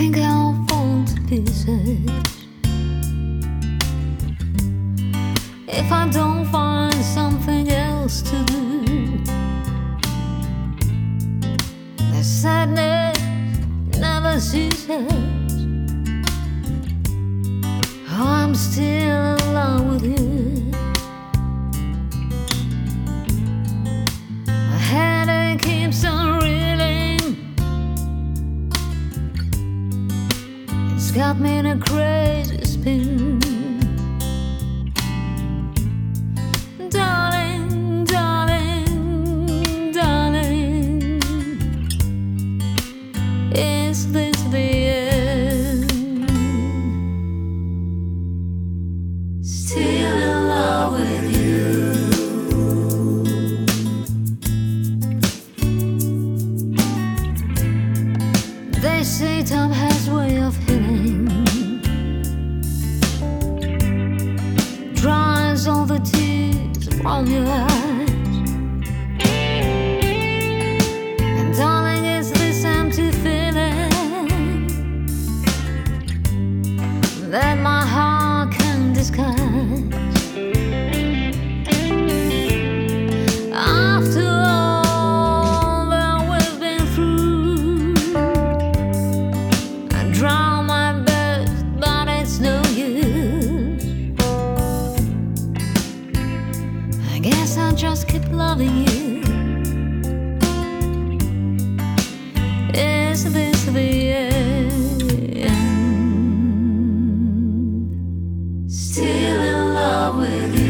think I'll fall to pieces if I don't find something else to do. The sadness never ceases. Oh, I'm still in love with you. It's got me in a crazy spin. Darling, darling, darling. Is this the end? Still in love with you. They say time has way of your. And darling, it's this empty feeling that my heart can disguise. Just keep loving you. Is this the end? Still in love with you.